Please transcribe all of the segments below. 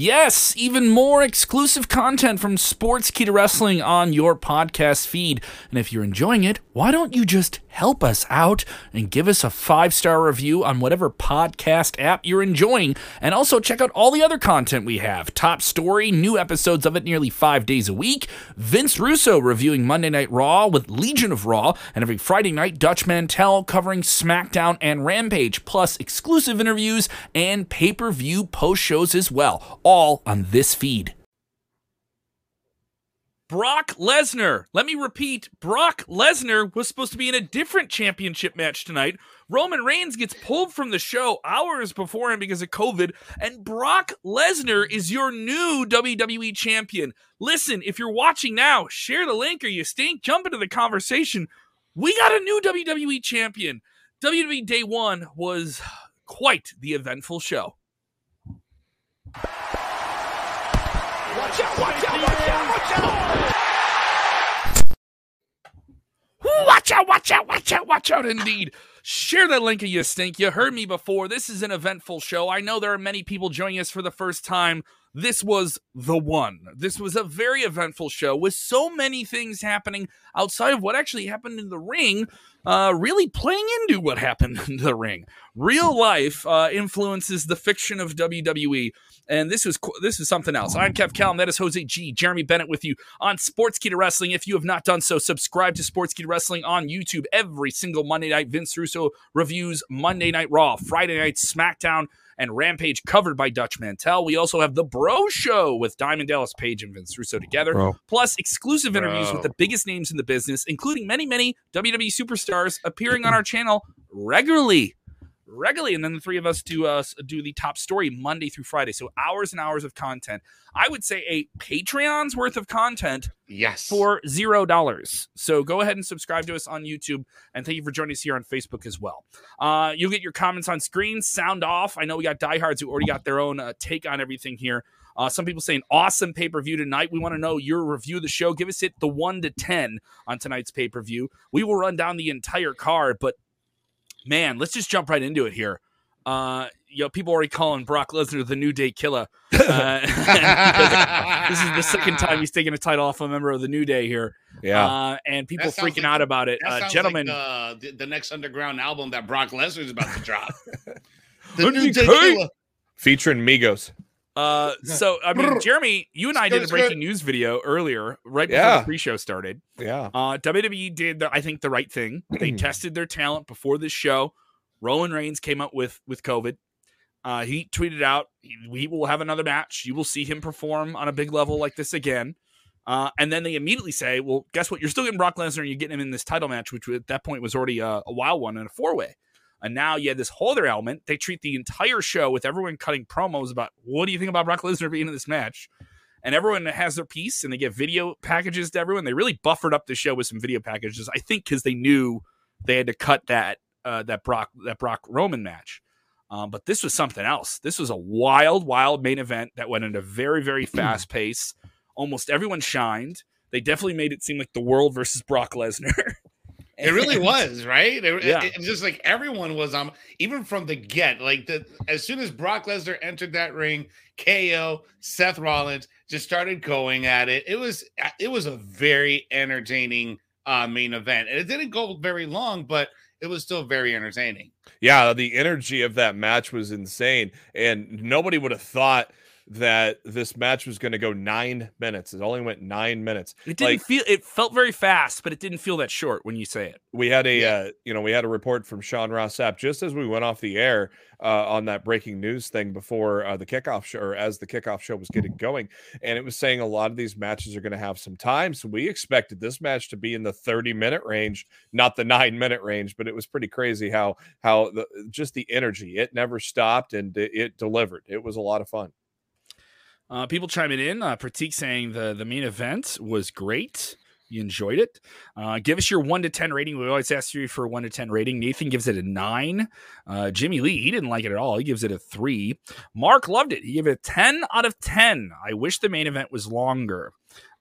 Yes, even more exclusive content from Sportskeeda Wrestling on your podcast feed. And if you're enjoying it, why don't you just help us out and give us a five star review on whatever podcast app you're enjoying? And also check out all the other content we have Top Story, new episodes of it nearly five days a week, Vince Russo reviewing Monday Night Raw with Legion of Raw, and every Friday night, Dutch Mantell covering SmackDown and Rampage, plus exclusive interviews and pay per view post shows as well all on this feed. Brock Lesnar. Let me repeat Brock Lesnar was supposed to be in a different championship match tonight. Roman Reigns gets pulled from the show hours before him because of COVID, and Brock Lesnar is your new WWE champion. Listen, if you're watching now, share the link or you stink, jump into the conversation. We got a new WWE champion. WWE Day One was quite the eventful show. Watch out, watch out, watch out, watch out! Watch out, watch out, watch out, watch out, indeed. Share that link of you stink. You heard me before. This is an eventful show. I know there are many people joining us for the first time. This was the one. This was a very eventful show with so many things happening outside of what actually happened in the ring uh, really playing into what happened in the ring. Real life uh, influences the fiction of WWE, and this was this is something else. I'm Kev Kellam. That is Jose G. Jeremy Bennett with you on Sports Sportskeeda Wrestling. If you have not done so, subscribe to Sports Sportskeeda Wrestling on YouTube every single Monday night. Vince Russo reviews Monday Night Raw, Friday Night SmackDown and Rampage covered by Dutch Mantell. We also have the Bro Show with Diamond Dallas Page and Vince Russo together, Bro. plus exclusive interviews with the biggest names in the business, including many, many WWE superstars appearing on our channel regularly regularly, and then the three of us do uh, do the top story Monday through Friday. So hours and hours of content. I would say a Patreon's worth of content. Yes. For zero dollars. So go ahead and subscribe to us on YouTube, and thank you for joining us here on Facebook as well. Uh, you'll get your comments on screen. Sound off. I know we got diehards who already got their own uh, take on everything here. Uh, some people saying awesome pay per view tonight. We want to know your review of the show. Give us it the one to ten on tonight's pay per view. We will run down the entire card, but man, let's just jump right into it here. Uh, you know, people already calling Brock Lesnar the New Day Killer. Uh, this is the second time he's taking a title off a member of the New Day here. Yeah, uh, and people freaking like, out about it. Uh, gentlemen, like the, the, next underground album that Brock Lesnar is about to drop. the New Day Killer, featuring Migos. Uh, so I mean, Jeremy, you and I did a breaking news video earlier, right before yeah. the pre-show started. Yeah. Uh, WWE did, the, I think, the right thing. They tested their talent before this show. Roman Reigns came up with with COVID. Uh, he tweeted out, "We will have another match. You will see him perform on a big level like this again." Uh, and then they immediately say, "Well, guess what? You're still getting Brock Lesnar, and you're getting him in this title match, which at that point was already a, a wild one and a four way." And now you had this whole other element. They treat the entire show with everyone cutting promos about what do you think about Brock Lesnar being in this match, and everyone has their piece, and they get video packages to everyone. They really buffered up the show with some video packages, I think, because they knew they had to cut that uh, that Brock that Brock Roman match. Um, but this was something else. This was a wild, wild main event that went at a very, very fast pace. Almost everyone shined. They definitely made it seem like the world versus Brock Lesnar. it really was right. It, yeah. It, it, just like everyone was um even from the get. Like the as soon as Brock Lesnar entered that ring, KO, Seth Rollins just started going at it. It was it was a very entertaining uh, main event, and it didn't go very long, but it was still very entertaining. Yeah, the energy of that match was insane, and nobody would have thought that this match was going to go nine minutes. It only went nine minutes. It didn't like, feel. It felt very fast, but it didn't feel that short when you say it. We had a, yeah. uh, you know, we had a report from Sean Ross Sapp just as we went off the air uh, on that breaking news thing before uh, the kickoff show, or as the kickoff show was getting going, and it was saying a lot of these matches are going to have some time. So we expected this match to be in the thirty minute range, not the nine minute range. But it was pretty crazy how how the just the energy. It never stopped and it, it delivered. It was a lot of fun. Uh, people chiming in. Uh, Pratik saying the the main event was great. You enjoyed it. Uh, give us your one to ten rating. We always ask you for a one to ten rating. Nathan gives it a nine. Uh, Jimmy Lee he didn't like it at all. He gives it a three. Mark loved it. He gave it a ten out of ten. I wish the main event was longer.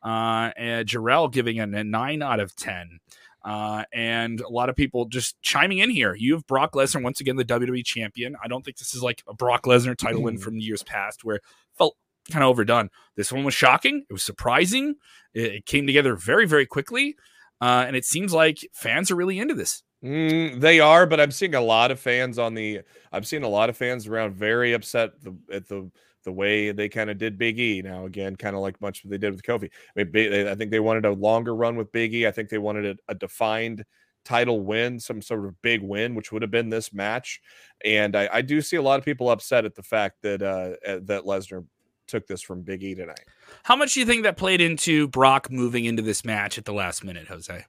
Uh, and Jarrell giving it a nine out of ten. Uh, and a lot of people just chiming in here. You have Brock Lesnar once again, the WWE champion. I don't think this is like a Brock Lesnar title win from years past, where felt kind of overdone. This one was shocking. It was surprising. It, it came together very, very quickly. Uh, and it seems like fans are really into this. Mm, they are, but I'm seeing a lot of fans on the. I'm seeing a lot of fans around very upset the, at the the way they kind of did Big E. Now again, kind of like much they did with Kofi. I, mean, I think they wanted a longer run with Big E. I think they wanted a, a defined title win, some sort of big win, which would have been this match. And I, I do see a lot of people upset at the fact that uh, that Lesnar took this from Big E tonight. How much do you think that played into Brock moving into this match at the last minute, Jose?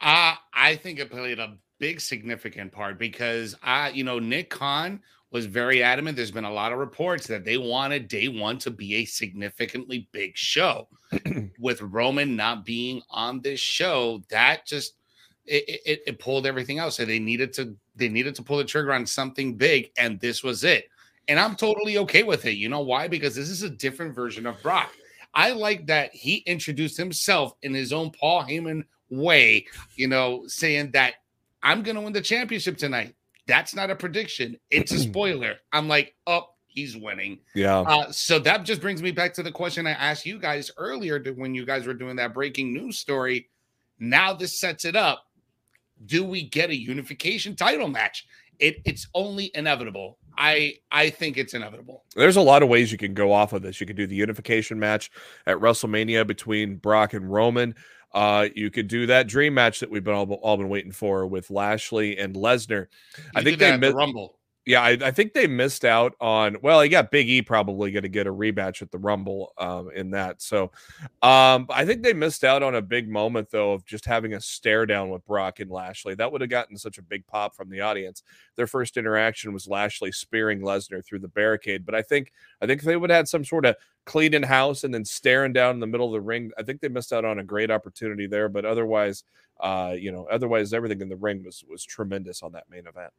Uh, I think it played a big significant part because I, you know, Nick Khan was very adamant. There's been a lot of reports that they wanted day one to be a significantly big show. With Roman not being on this show, that just it, it, it pulled everything else. So they needed to they needed to pull the trigger on something big, and this was it. And I'm totally okay with it. You know why? Because this is a different version of Brock. I like that he introduced himself in his own Paul Heyman way, you know, saying that I'm going to win the championship tonight. That's not a prediction. It's a spoiler. I'm like, oh, he's winning. Yeah. Uh, so that just brings me back to the question I asked you guys earlier to when you guys were doing that breaking news story. Now this sets it up. Do we get a unification title match? It, it's only inevitable. I I think it's inevitable. There's a lot of ways you can go off of this. You could do the unification match at WrestleMania between Brock and Roman. Uh, you could do that dream match that we've been all, all been waiting for with Lashley and Lesnar. I think they missed Rumble. Yeah, I, I, think they missed out on. Well, got Big E probably going to get a rematch at the Rumble um, in that. So, um, I think they missed out on a big moment though of just having a stare down with Brock and Lashley. That would have gotten such a big pop from the audience. Their first interaction was Lashley spearing Lesnar through the barricade. But I think I think they would have had some sort of clean in house and then staring down in the middle of the ring, I think they missed out on a great opportunity there. But otherwise, uh, you know, otherwise everything in the ring was was tremendous on that main event.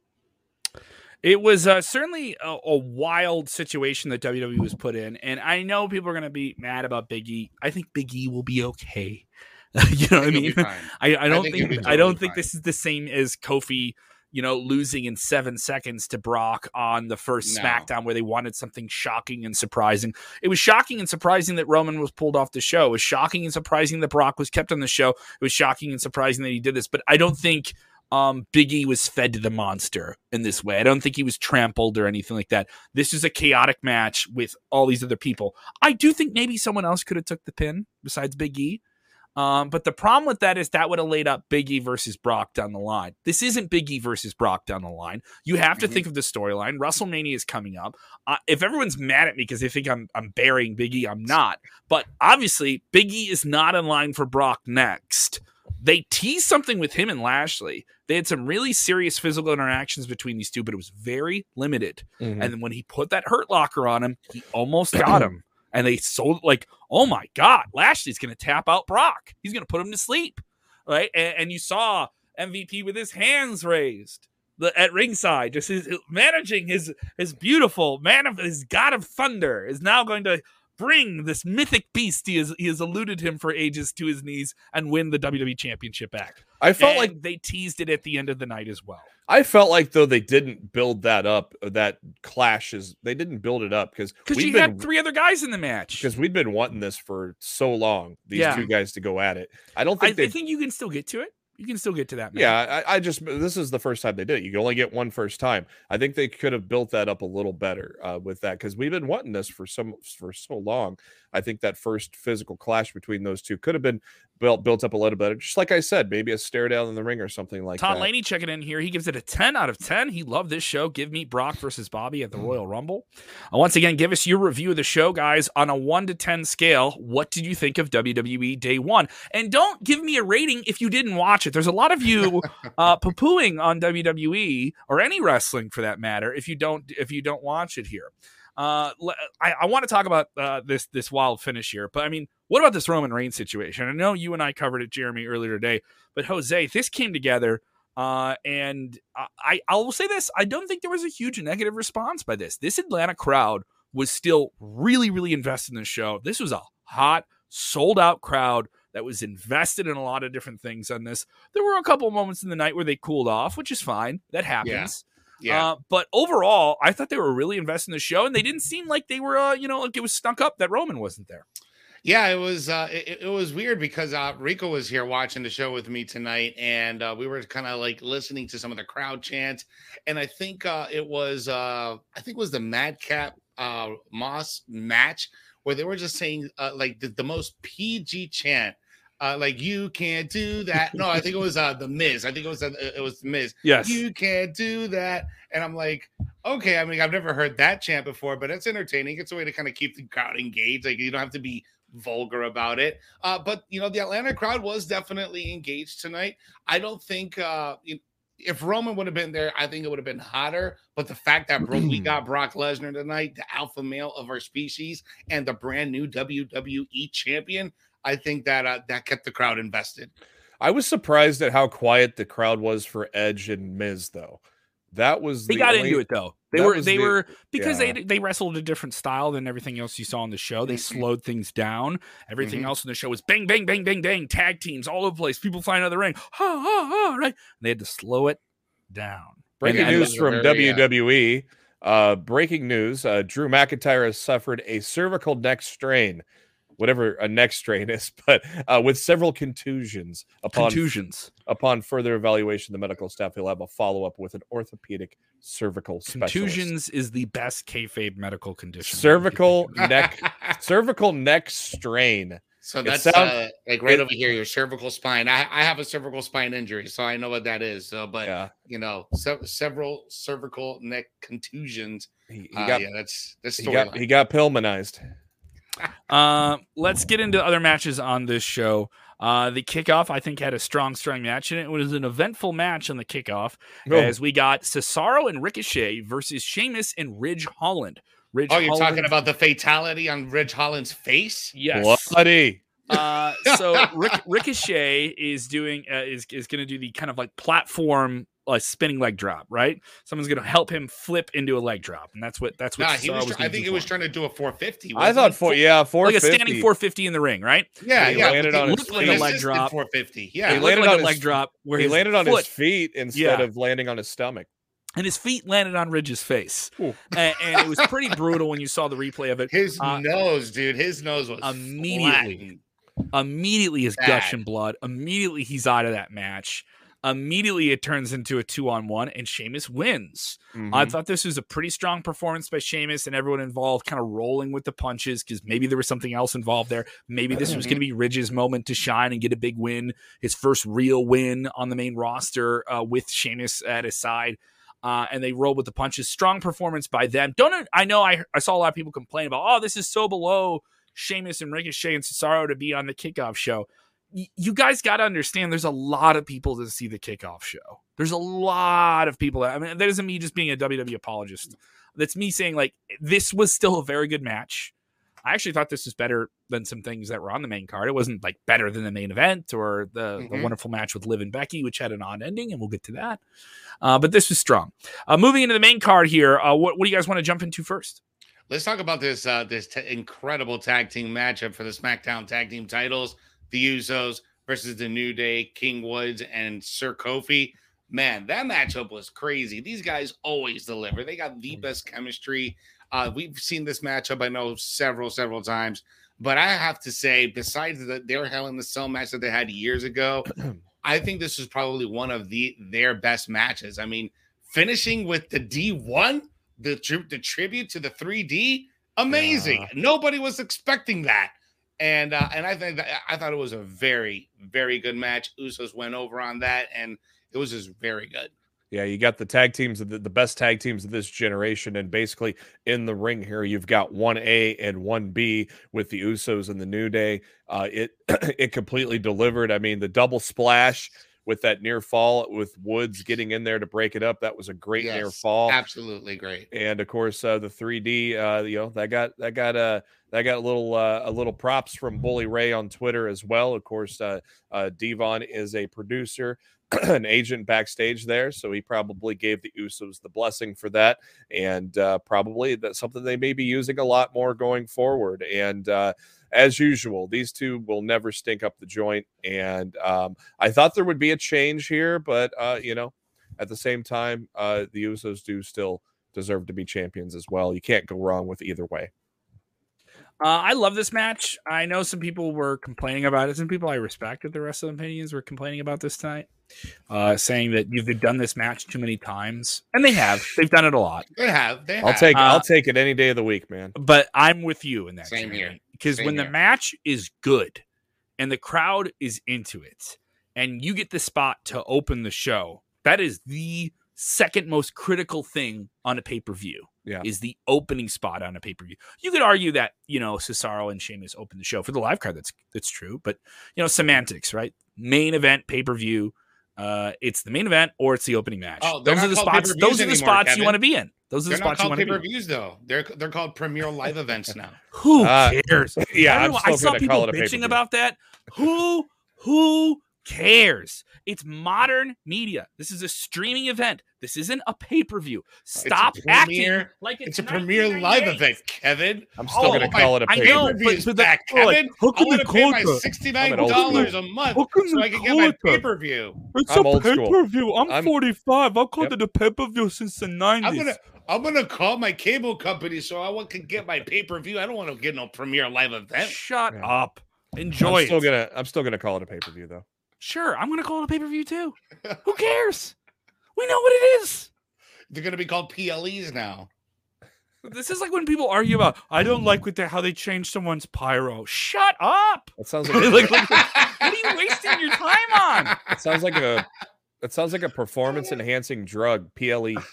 It was uh, certainly a, a, wild situation that WWE was put in, and I know people are going to be mad about Big E. I think Big E will be okay. you know what I mean? I, I, don't I think, think totally I don't think this is the same as Kofi, you know, losing in seven seconds to Brock on the first no. SmackDown where they wanted something shocking and surprising. It was shocking and surprising that Roman was pulled off the show. It was shocking and surprising that Brock was kept on the show. It was shocking and surprising that he did this, but I don't think um, Biggie was fed to the monster in this way. I don't think he was trampled or anything like that. This is a chaotic match with all these other people. I do think maybe someone else could have took the pin besides Big E. Um, but the problem with that is that would have laid up Biggie E versus Brock down the line. This isn't Biggie E versus Brock down the line. You have to mm-hmm. think of the storyline. WrestleMania is coming up. Uh, if everyone's mad at me because they think I'm I'm burying Biggie, I'm not. But obviously, Big E is not in line for Brock next they tease something with him and Lashley. They had some really serious physical interactions between these two, but it was very limited. Mm-hmm. And when he put that hurt locker on him, he almost got him. And they sold like, oh my God, Lashley's going to tap out Brock. He's going to put him to sleep. Right. And, and, you saw MVP with his hands raised the, at ringside, just his, managing his, his beautiful man of his God of Thunder is now going to bring this mythic beast he has he has eluded him for ages to his knees and win the WWE championship back. I felt and like they teased it at the end of the night as well. I felt like though they didn't build that up, uh, that clashes. They didn't build it up because because you been, had three other guys in the match. Because we'd been wanting this for so long. These yeah. two guys to go at it. I don't think. I, I think you can still get to it you can still get to that. Yeah, I, I, just this is the first time they did it. You can only get one first time. I think they could have built that up a little better uh, with that because we've been wanting this for some for so long. I think that first physical clash between those two could have been built built up a little better. Just like I said, maybe a stare down in the ring or something like Tom that. Tom Laney checking in here. He gives it a 10 out of 10. He loved this show. Give me Brock versus Bobby at the mm. Royal Rumble. Uh, once again, give us your review of the show, guys, on a 1 to 10 scale. What did you think of WWE Day 1? And don't give me a rating if you didn't watch it. There's a lot of you uh poo-pooing on WWE or any wrestling for that matter if you don't if you don't watch it here. Uh, I, I want to talk about uh, this this wild finish here, but I mean, what about this Roman Reigns situation? I know you and I covered it, Jeremy, earlier today, but Jose, this came together, uh, and I I will say this: I don't think there was a huge negative response by this. This Atlanta crowd was still really really invested in the show. This was a hot, sold out crowd that was invested in a lot of different things on this. There were a couple moments in the night where they cooled off, which is fine. That happens. Yeah. Uh, but overall, I thought they were really investing in the show, and they didn't seem like they were, uh, you know, like it was stunk up that Roman wasn't there. Yeah, it was uh, it, it, was weird because uh, Rico was here watching the show with me tonight, and uh, we were kind of like listening to some of the crowd chants, and I think uh, it was uh, I think it was the Madcap uh, Moss match where they were just saying uh, like the, the most PG chant uh, like you can't do that. No, I think it was uh, the Miz. I think it was uh, it was the Miz. Yes, you can't do that. And I'm like, okay. I mean, I've never heard that chant before, but it's entertaining. It's a way to kind of keep the crowd engaged. Like you don't have to be vulgar about it. Uh, but you know, the Atlanta crowd was definitely engaged tonight. I don't think uh, if Roman would have been there, I think it would have been hotter. But the fact that bro, we got Brock Lesnar tonight, the alpha male of our species, and the brand new WWE champion, I think that uh, that kept the crowd invested. I was surprised at how quiet the crowd was for Edge and Miz, though. That was they the got only, into it though. They were they the, were because yeah. they they wrestled a different style than everything else you saw on the show. They mm-hmm. slowed things down. Everything mm-hmm. else in the show was bang bang bang bang bang tag teams all over the place. People flying out of the ring. Ha ha ha! Right. They had to slow it down. Breaking and, news from very, WWE. Yeah. Uh, breaking news: uh, Drew McIntyre has suffered a cervical neck strain whatever a neck strain is, but uh, with several contusions. Upon contusions. Upon further evaluation, the medical staff will have a follow up with an orthopedic cervical specialist. Contusions is the best kayfabe medical condition. Cervical neck, cervical neck strain. So that's sounds, uh, like right it, over here, your cervical spine. I, I have a cervical spine injury, so I know what that is. So, but yeah. you know, se- several cervical neck contusions. He, he uh, got, yeah, that's that's he got, he got Pillmanized. Uh, let's get into other matches on this show. Uh, the kickoff, I think, had a strong, strong match, and it was an eventful match on the kickoff oh. as we got Cesaro and Ricochet versus Sheamus and Ridge Holland. Ridge oh, you're Holland. talking about the fatality on Ridge Holland's face? Yes. Bloody. Uh, so Ric- Ricochet is doing uh, is is going to do the kind of like platform a spinning leg drop, right? Someone's going to help him flip into a leg drop, and that's what that's what. Nah, he was. was I think he was trying to do a 450. I thought four, yeah, 450. like a standing 450 in the ring, right? Yeah, he yeah. Landed on his like a leg drop. 450. Yeah, he landed like on a leg drop where he landed on his feet instead yeah. of landing on his stomach. And his feet landed on Ridge's face, and, and, it was pretty brutal when you saw the replay of it. His uh, nose, dude, his nose was immediately, flattened. immediately his gushing blood. Immediately he's out of that match. Immediately, it turns into a two on one, and Sheamus wins. Mm-hmm. I thought this was a pretty strong performance by Sheamus and everyone involved, kind of rolling with the punches because maybe there was something else involved there. Maybe this was going to be Ridge's moment to shine and get a big win, his first real win on the main roster uh, with Sheamus at his side. Uh, and they roll with the punches. Strong performance by them. Don't I know I, I saw a lot of people complain about, oh, this is so below Sheamus and Ricochet and Cesaro to be on the kickoff show you guys got to understand there's a lot of people to see the kickoff show. There's a lot of people. That, I mean, that isn't me just being a WWE apologist. That's me saying, like, this was still a very good match. I actually thought this was better than some things that were on the main card. It wasn't like better than the main event or the, mm-hmm. the wonderful match with Liv and Becky, which had an odd ending, and we'll get to that. Uh, but this was strong. Uh, moving into the main card here, uh, what, what do you guys want to jump into first? Let's talk about this uh, this t- incredible tag team matchup for the SmackDown tag team titles the Usos versus the New Day, King Woods, and Sir Kofi. Man, that matchup was crazy. These guys always deliver. They got the mm. best chemistry. Uh, we've seen this matchup, I know, several, several times. But I have to say, besides the, their Hell in the Cell match that they had years ago, I think this was probably one of the their best matches. I mean, finishing with the D1, the, the tribute to the 3D, amazing. Yeah. Nobody was expecting that. And uh, and I think that I thought it was a very very good match. Usos went over on that, and it was just very good. Yeah, you got the tag teams, the, the best tag teams of this generation, and basically in the ring here, you've got one A and one B with the Usos and the New Day. Uh, it it completely delivered. I mean, the double splash with that near fall with Woods getting in there to break it up. That was a great yes, near fall. Absolutely great. And of course, uh, the 3D, uh, you know, that got that got uh, that got a little uh, a little props from Bully Ray on Twitter as well. Of course, uh, uh, D-Von is a producer. an agent backstage there, so he probably gave the Usos the blessing for that, and uh, probably that's something they may be using a lot more going forward. And uh, as usual, these two will never stink up the joint. And um, I thought there would be a change here, but uh, you know, at the same time, uh, the Usos do still deserve to be champions as well. You can't go wrong with either way. Uh, I love this match. I know some people were complaining about it. Some people I respect at the rest of the opinions were complaining about this tonight, uh, saying that you've done this match too many times, and they have. They've done it a lot. They have. They have. I'll take. Uh, I'll take it any day of the week, man. But I'm with you in that. Same here. Because when here. the match is good, and the crowd is into it, and you get the spot to open the show, that is the second most critical thing on a pay per view yeah. is the opening spot on a pay per view. You could argue that you know Cesaro and Sheamus opened the show for the live card. That's that's true, but you know semantics, right? Main event pay per view. Uh, it's the main event or it's the opening match. Oh, those are the spots. Those are the anymore, spots Kevin. you want to be in. Those are They're the spots you want to be. in. views though. They're they're called premier live events now. Who Uh, cares? Yeah, I, I'm know, still I saw people call it a bitching about that. Who who cares? It's modern media. This is a streaming event. This isn't a pay per view. Stop acting premier- like it's, It's a premier live event, Kevin. I'm still Oh, going to call it a pay know, per but- Pay-per-view is but the- back, like, Kevin. I can want they to pay my sixty nine I'm an old dollars a month How can so they I can get call my pay per view. It's I'm a pay per view. I'm, I'm- 45. I've called Yep. it a pay per view since the 90s. I'm gonna I'm gonna call my cable company so I want- can get my pay per view. I don't want to get no premier live event. Shut Yeah. up. Enjoy I'm still it. gonna. I'm still gonna call it a pay per view though. Sure, I'm gonna call it a pay per view too. Who cares? We know what it is. They're gonna be called PLEs now. This is like when people argue about I don't like with the, how they changed someone's pyro. Shut up. That sounds like. A, Like, like, what are you wasting your time on? It sounds like a. It sounds like a performance enhancing drug. PLE.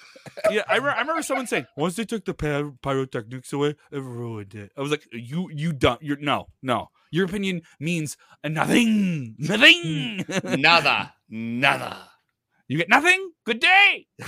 Yeah, I, re- I remember someone saying once they took the py- pyrotechnics away, it ruined it. I was like, you you don't. You're no no. Your opinion means nothing. Nothing. Nada, nada. you get nothing. Good day.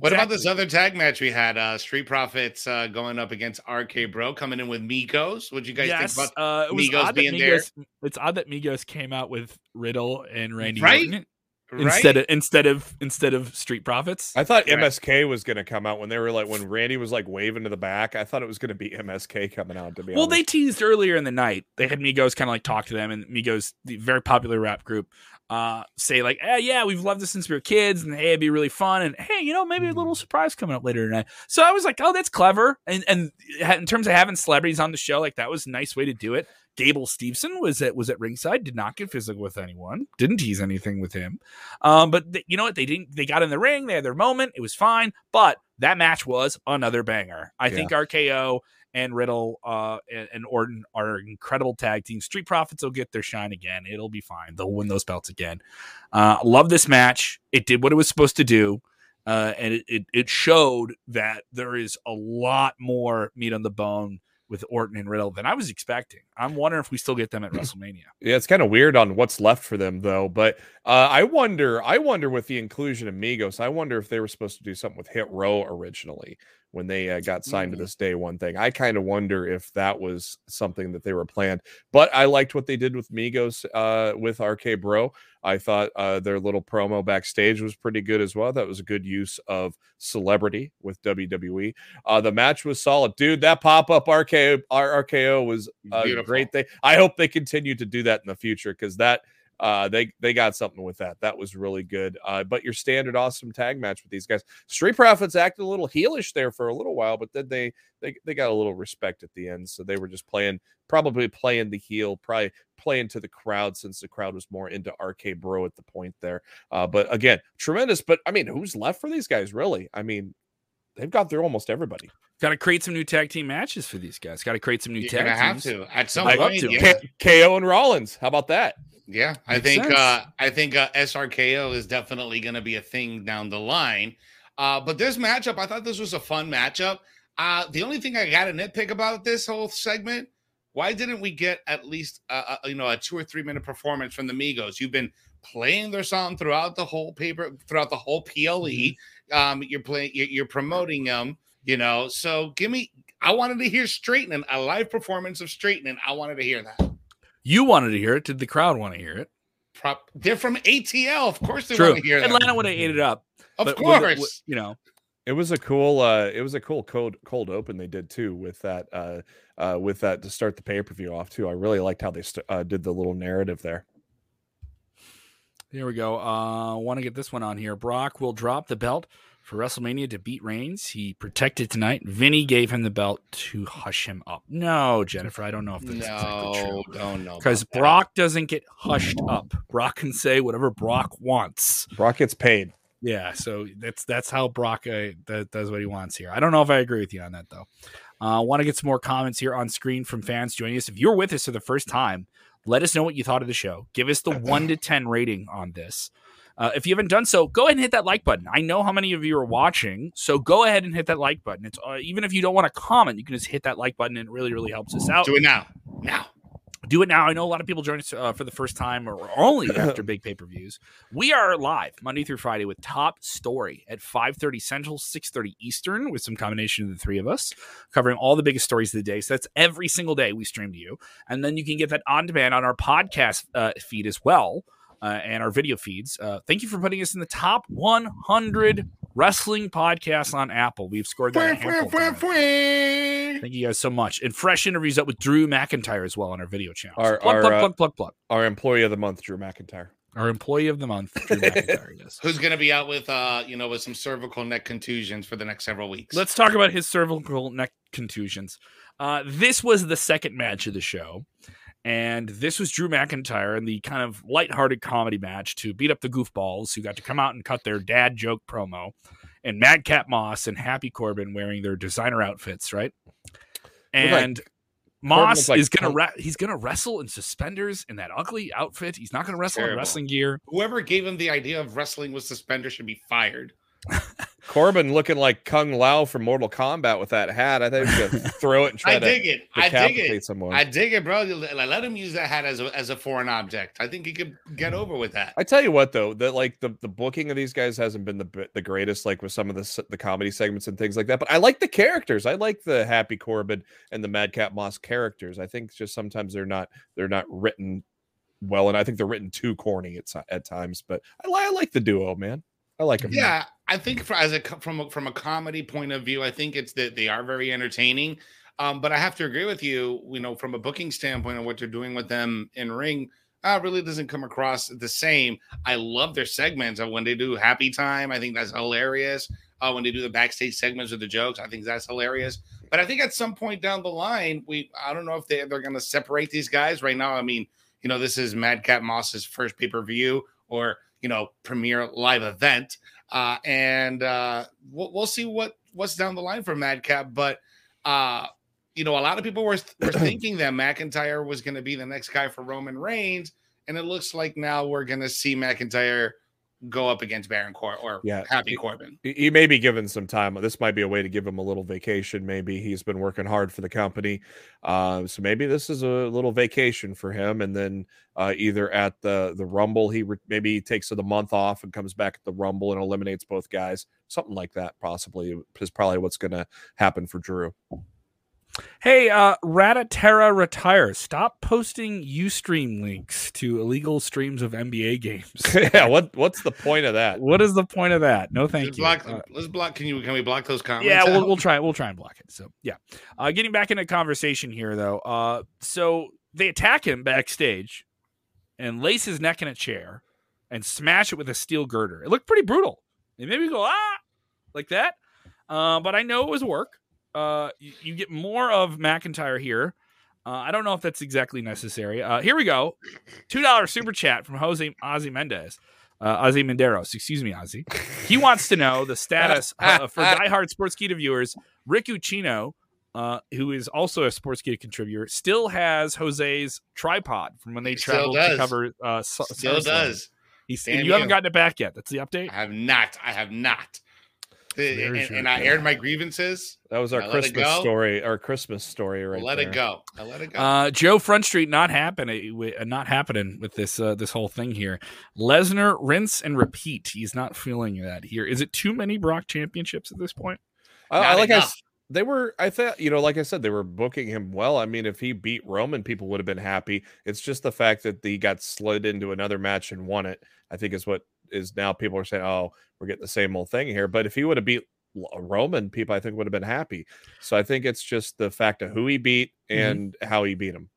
What about this other tag match we had? Uh Street Profits uh going up against RK Bro coming in with Migos. What'd you guys Yes, think about uh, it was Migos odd that being there? Migos, It's odd that Migos came out with Riddle and Randy Right? Orton right? instead of instead of instead of Street Profits. I thought Right. MSK was gonna come out when they were like when Randy was like waving to the back. I thought it was gonna be MSK coming out. To be Well, honest. they teased earlier in the night. They had Migos kind of like talk to them, and Migos, the very popular rap group, uh, say like, eh, "Yeah, we've loved this since we were kids, and hey, it'd be really fun." And hey, you know, maybe a little surprise coming up later tonight. So I was like, "Oh, that's clever." And and in terms of having celebrities on the show, like that was a nice way to do it. Gable Steveson was at was at ringside, did not get physical with anyone, didn't tease anything with him. Um, but th- you know what? They didn't. They got in the ring. They had their moment. It was fine. But that match was another banger. I Yeah. think RKO and Riddle uh, and, and Orton are incredible tag team. Street Profits will get their shine again. It'll be fine. They'll win those belts again. Uh, love this match. It did what it was supposed to do. Uh, and it, it, it showed that there is a lot more meat on the bone with Orton and Riddle than I was expecting. I'm wondering if we still get them at WrestleMania. Yeah, it's kind of weird on what's left for them though. But uh, I wonder, I wonder with the inclusion of Migos, I wonder if they were supposed to do something with Hit Row originally when they uh, got signed Mm. to this day one thing. I kind of wonder if that was something that they were planned. But I liked what they did with Migos uh, with RK Bro. I thought uh, their little promo backstage was pretty good as well. That was a good use of celebrity with WWE. Uh, the match was solid, dude. That pop up RKO, RKO was a Beautiful. great thing. I hope they continue to do that in the future because that uh, they they got something with that. That was really good. Uh, but your standard awesome tag match with these guys. Street Profits acted a little heelish there for a little while, but then they they they got a little respect at the end. So they were just playing, probably playing the heel, probably playing to the crowd since the crowd was more into RK Bro at the point there. Uh, but again, tremendous. But I mean, who's left for these guys really? I mean, they've got through almost everybody. Got to create some new tag team matches for these guys. Got to create some new You're tag gonna have to at some I'd love to. Yeah, K- KO and Rollins. How about that? yeah. I Makes think uh I think uh, SRKO is definitely gonna be a thing down the line. Uh, but this matchup, I thought this was a fun matchup. Uh, the only thing I got to nitpick about this whole segment, why didn't we get at least uh, uh, you know a two or three minute performance from the Migos? You've been playing their song throughout the whole paper, throughout the whole PLE. Um, you're playing, you're, you're promoting them, you know. So give me, I wanted to hear straightening a live performance of straightening. I wanted to hear that. You wanted to hear it. Did the crowd want to hear it? Prop, they're from ATL, of course they True. want to hear that. Atlanta would have ate it up. of but course. with- with- you know, It was a cool uh it was a cool cold cold open they did too with that uh uh with that to start the pay-per-view off too. I really liked how they st- uh, did the little narrative there. Here we go. Uh, want to get this one on here. Brock will drop the belt for WrestleMania to beat Reigns. He protected tonight. Vinny gave him the belt to hush him up. No, Jennifer, I don't know if that's no, exactly true. don't know. Because about that. Brock doesn't get hushed up. Brock can say whatever Brock wants. Brock gets paid. Yeah, so that's that's how Brock uh, that does what he wants here. I don't know if I agree with you on that though. I uh, want to get some more comments here on screen from fans joining us. If you're with us for the first time, let us know what you thought of the show. Give us the one to ten rating on this. Uh, if you haven't done so, go ahead and hit that like button. I know how many of you are watching, so go ahead and hit that like button. It's uh, even if you don't want to comment, you can just hit that like button, and it really, really helps us out. Do it now. Now. Do it now. I know a lot of people join us uh, for the first time or only after big pay per views. We are live Monday through Friday with Top Story at 5:30 Central, 6:30 Eastern, with some combination of the three of us covering all the biggest stories of the day. So that's every single day we stream to you, and then you can get that on demand on our podcast uh, feed as well. Uh, and our video feeds. Uh, thank you for putting us in the top 100 wrestling podcasts on Apple. We've scored that. a handful of. Thank you guys so much. And fresh interviews up with Drew McIntyre as well on our video channel. So Our- plug, our, plug, uh, plug, plug, plug. Our employee of the month, Drew McIntyre. Our employee of the month, Drew McIntyre. Yes. Who's going to be out with, uh, you know, with some cervical neck contusions for the next several weeks? Let's talk about his cervical neck contusions. Uh, this was the second match of the show. And this was Drew McIntyre in the kind of lighthearted comedy match to beat up the goofballs who got to come out and cut their dad joke promo. And Madcap Moss and Happy Corbin wearing their designer outfits, right? Look like- And Moss like is gonna Punk. re- he's gonna wrestle in suspenders in that ugly outfit. He's not gonna wrestle in wrestling gear. Whoever gave him the idea of wrestling with suspenders should be fired. Corbin looking like Kung Lao from Mortal Kombat with that hat. I think we should throw it and try I to dig it. I dig it. someone. I dig it, bro. Let let him use that hat as a, as a foreign object. I think he could get over with that. I tell you what, though, that like the, the booking of these guys hasn't been the the greatest, like with some of the the comedy segments and things like that. But I like the characters. I like the Happy Corbin and the Madcap Moss characters. I think just sometimes they're not they're not written well, and I think they're written too corny at at times. But I, I like the duo, man. I like them. Yeah, I think for, as a from a, from a comedy point of view, I think it's that they are very entertaining. Um, but I have to agree with you. You know, from a booking standpoint of what they're doing with them in ring, uh, really doesn't come across the same. I love their segments of when they do Happy Time. I think that's hilarious. Uh, when they do the backstage segments with the jokes, I think that's hilarious. But I think at some point down the line, we I don't know if they they're going to separate these guys right now. I mean, you know, this is Madcap Moss's first pay per view or you know premiere live event, uh, and uh, we'll, we'll see what what's down the line for Madcap. But uh, you know, a lot of people were were thinking that McIntyre was going to be the next guy for Roman Reigns, and it looks like now we're going to see McIntyre go up against Baron Cor or Yeah. Happy Corbin. He he may be given some time. This might be a way to give him a little vacation. Maybe he's been working hard for the company, uh, so maybe this is a little vacation for him. And then uh, either at the the Rumble, he re- maybe he takes the month off and comes back at the Rumble and eliminates both guys. Something like that, possibly is probably what's going to happen for Drew. Hey, uh, Rataterra retires. Stop posting UStream links to illegal streams of NBA games. yeah, what what's the point of that? what is the point of that? No, thank Let's you. block. Uh, let's block. Can you? Can we block those comments? yeah, we'll, we'll try. We'll try and block it. So yeah, uh, getting back into conversation here though. Uh, so they attack him backstage, and lace his neck in a chair, and smash it with a steel girder. It looked pretty brutal. They made me go ah like that. Uh, but I know it was work. Uh, you, you get more of McIntyre here. Uh, I don't know if that's exactly necessary. Uh, here we go. Two dollar super chat from Jose Ozzy Mendez. Uh, Ozzy Menderos, excuse me, Ozzy. He wants to know the status uh, for diehard Sportskeeda viewers. Rick Ucchino, uh, who is also a Sports Sportskeeda contributor, still has Jose's tripod from when they still traveled to cover. Uh, Still does. He's, Damn you haven't gotten it back yet. That's the update. I have not. I have not. And, There's your and I aired my grievances. That was our I Christmas story. Our Christmas story, right I let there. it go. I let it go. Uh, Joe Front Street not happening, uh, not happening with this uh, this whole thing here. Lesnar rinse and repeat. He's not feeling that here. Is it too many Brock championships at this point? I, I like I, enough. s- they were. I thought you know, like I said, they were booking him well. I mean, if he beat Roman, people would have been happy. It's just the fact that he got slid into another match and won it. I think is what is now people are saying. Oh, we're getting the same old thing here. But if he would have beat L- Roman, people I think would have been happy. So I think it's just the fact of who he beat Mhm. and how he beat him.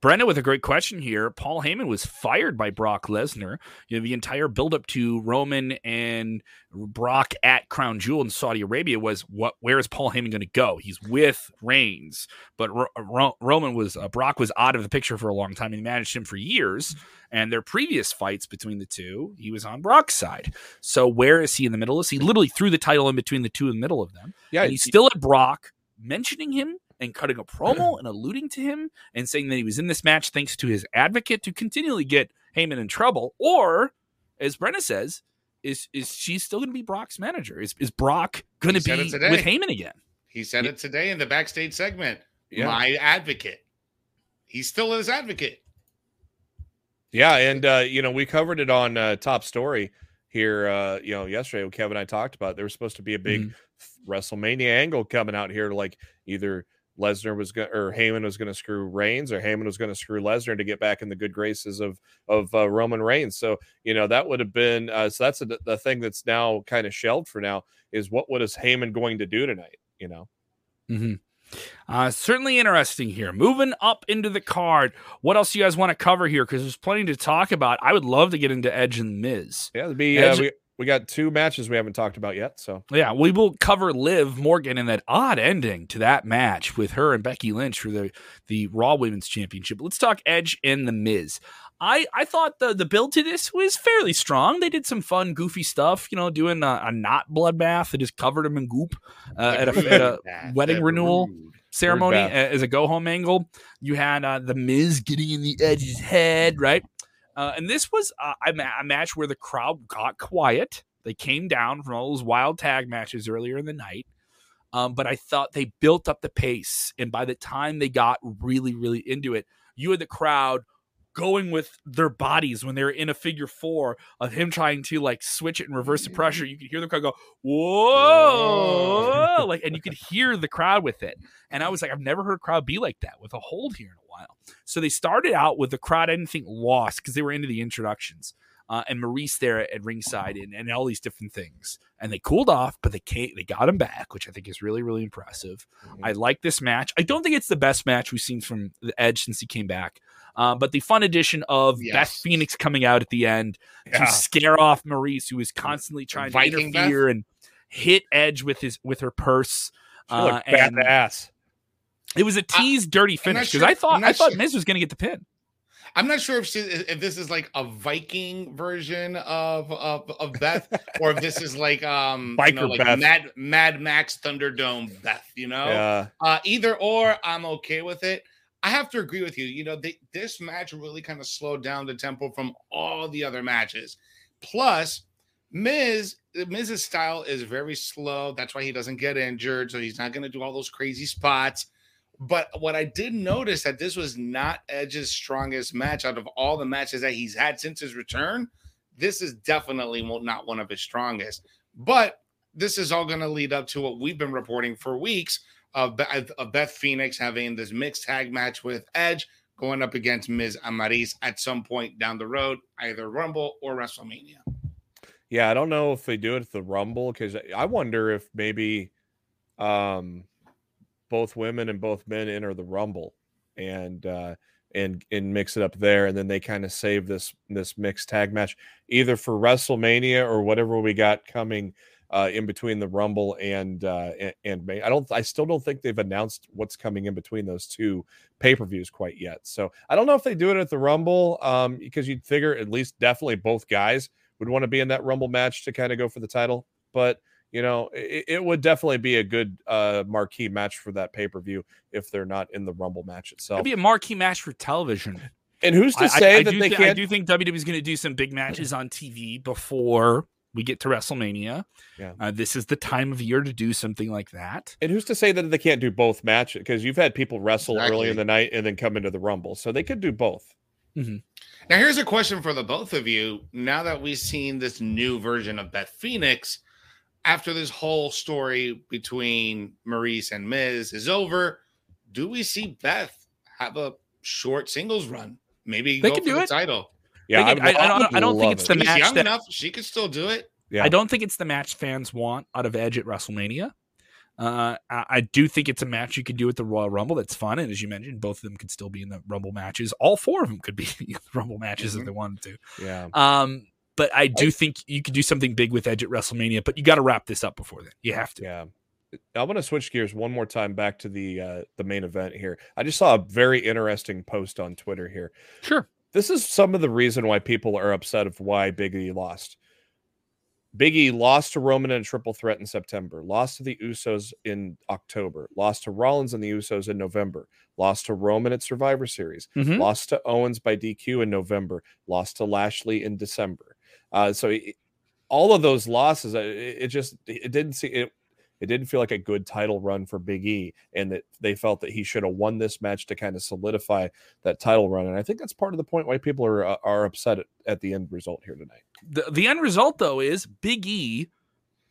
Brenda with a great question here. Paul Heyman was fired by Brock Lesnar. You know, the entire buildup to Roman and Brock at Crown Jewel in Saudi Arabia was what? Where is Paul Heyman going to go? He's with Reigns, but Ro- Ro- Roman was uh, Brock was out of the picture for a long time. And he managed him for years. And their previous fights between the two, he was on Brock's side. So where is he in the middle? Is he literally threw the title in between the two in the middle of them? Yeah, and he's still at Brock, mentioning him and cutting a promo and alluding to him and saying that he was in this match thanks to his advocate to continually get Heyman in trouble. Or, as Brenna says, is is she still going to be Brock's manager? Is is Brock going to be with Heyman again? He said it today in the backstage segment. Yeah. My advocate. He's still his advocate. Yeah, and uh, you know we covered it on uh, Top Story here. Uh, you know, yesterday Kevin and I talked about there was supposed to be a big mm-hmm. WrestleMania angle coming out here, like either Lesnar was going or Heyman was going to screw Reigns or Heyman was going to screw Lesnar to get back in the good graces of of uh, Roman Reigns. So you know that would have been uh, so that's a, the thing that's now kind of shelved for now is what what is Heyman going to do tonight? You know. Mm-hmm. Uh, certainly interesting here. Moving up into the card, what else do you guys want to cover here? Because there's plenty to talk about. I would love to get into Edge and Miz. Yeah, it'd be uh, Edge, uh, we, we got two matches we haven't talked about yet. So yeah, we will cover Liv Morgan and that odd ending to that match with her and Becky Lynch for the the Raw Women's Championship. Let's talk Edge and the Miz. I, I thought the the build to this was fairly strong. They did some fun, goofy stuff, you know, doing a, a not bloodbath. They just covered him in goop uh, at a, at a wedding renewal ceremony as a go home angle. You had uh, the Miz getting in the Edge's head, right? Uh, and this was uh, a, match where the crowd got quiet. They came down from all those wild tag matches earlier in the night. Um, but I thought they built up the pace. And by the time they got really, really into it, you had the crowd going with their bodies when they were in a figure four of him trying to like switch it and reverse the pressure. You could hear the crowd go, whoa, like, and you could hear the crowd with it. And I was like, I've never heard a crowd be like that with a hold here in a while. So they started out with the crowd, I didn't think lost because they were into the introductions. Uh, and Maryse there at ringside and, and all these different things. And they cooled off, but they came, they got him back, which I think is really, really impressive. Mm-hmm. I like this match. I don't think it's the best match we've seen from the Edge since he came back. Uh, but the fun addition of yes. Beth Phoenix coming out at the end yeah. to scare off Maryse, who is constantly trying Viking to interfere Beth? and hit Edge with his with her purse. Uh, badass. It was a tease, I, dirty finish because sure, I thought I thought sure. Miz was going to get the pin. I'm not sure if she, if this is like a Viking version of of, of Beth, or if this is like um Biker you know, like Beth. Mad Mad Max Thunderdome Beth. You know, yeah. Uh, either or, I'm okay with it. I have to agree with you. You know, they, this match really kind of slowed down the tempo from all the other matches. Plus, Miz, Miz's style is very slow. That's why he doesn't get injured. So he's not going to do all those crazy spots. But what I did notice that this was not Edge's strongest match out of all the matches that he's had since his return. This is definitely not one of his strongest. But this is all going to lead up to what we've been reporting for weeks of, of Beth Phoenix having this mixed tag match with Edge going up against Miz and Maryse at some point down the road, either Rumble or WrestleMania. Yeah, I don't know if they do it at the Rumble because I wonder if maybe um both women and both men enter the Rumble and uh, and and mix it up there, and then they kind of save this this mixed tag match either for WrestleMania or whatever we got coming uh, in between the Rumble and uh, and, May. I don't. I still don't think they've announced what's coming in between those two pay per views quite yet. So I don't know if they do it at the Rumble um, because you'd figure at least definitely both guys would want to be in that Rumble match to kind of go for the title, but you know, it, it, would definitely be a good uh, marquee match for that pay per view if they're not in the Rumble match itself. It'd be a marquee match for television. And who's to say I, I that they th- can't? I do think WWE is going to do some big matches on TV before we get to WrestleMania. Yeah, uh, this is the time of year to do something like that. And who's to say that they can't do both matches? Because you've had people wrestle exactly. early in the night and then come into the Rumble, so they could do both. Mm-hmm. Now, here's a question for the both of you. Now that we've seen this new version of Beth Phoenix, after this whole story between Maryse and Miz is over, do we see Beth have a short singles run? Maybe they can do the it. title. Yeah, I, I, I, don't, I don't think it's the He's match young that, enough. She could still do it. Yeah. I don't think it's the match fans want out of Edge at WrestleMania. Uh, I, I, do think it's a match you could do at the Royal Rumble. That's fun, and as you mentioned, both of them could still be in the Rumble matches. All four of them could be in the Rumble matches mm-hmm. if they wanted to. Yeah. Um, but I do I, think you could do something big with Edge at WrestleMania. But you got to wrap this up before then. You have to. Yeah. I want to switch gears one more time back to the uh, the main event here. I just saw a very interesting post on Twitter here. Sure. This is some of the reason why people are upset of why Big E lost. Big E lost to Roman in a triple threat in September, lost to the Usos in October, lost to Rollins and the Usos in November, lost to Roman at Survivor Series, mm-hmm. lost to Owens by DQ in November, lost to Lashley in December. Uh, so it, all of those losses, uh, it, it just it didn't see it it didn't feel like a good title run for Big E, and that they felt that he should have won this match to kind of solidify that title run. And I think that's part of the point why people are uh, are upset at, at the end result here tonight. The the end result though is Big E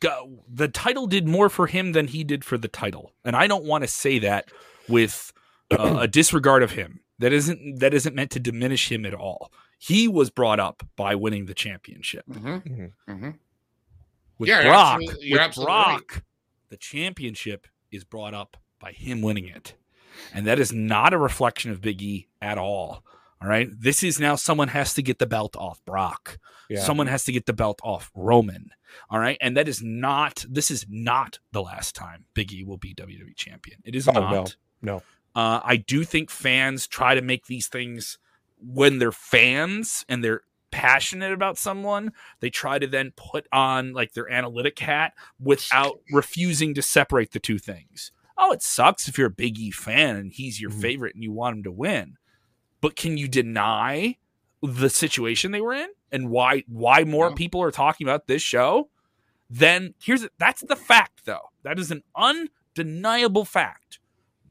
got the title did more for him than he did for the title, and I don't want to say that with uh, a disregard of him. That isn't that isn't meant to diminish him at all. He was brought up by winning the championship. Mm-hmm. Mm-hmm. mm-hmm. With yeah, Brock, with Brock, right the championship is brought up by him winning it. And that is not a reflection of Big E at all. All right. This is now someone has to get the belt off Brock. Yeah. Someone has to get the belt off Roman. All right. And that is not, this is not the last time Big E will be WWE champion. It is oh, not. No. no. Uh, I do think fans try to make these things when they're fans and they're passionate about someone, they try to then put on like their analytic hat without refusing to separate the two things. Oh, it sucks if you're a Big E fan and he's your mm-hmm. favorite and you want him to win. But can you deny the situation they were in and why why more yeah. people are talking about this show? Then here's that's the fact though. That is an undeniable fact.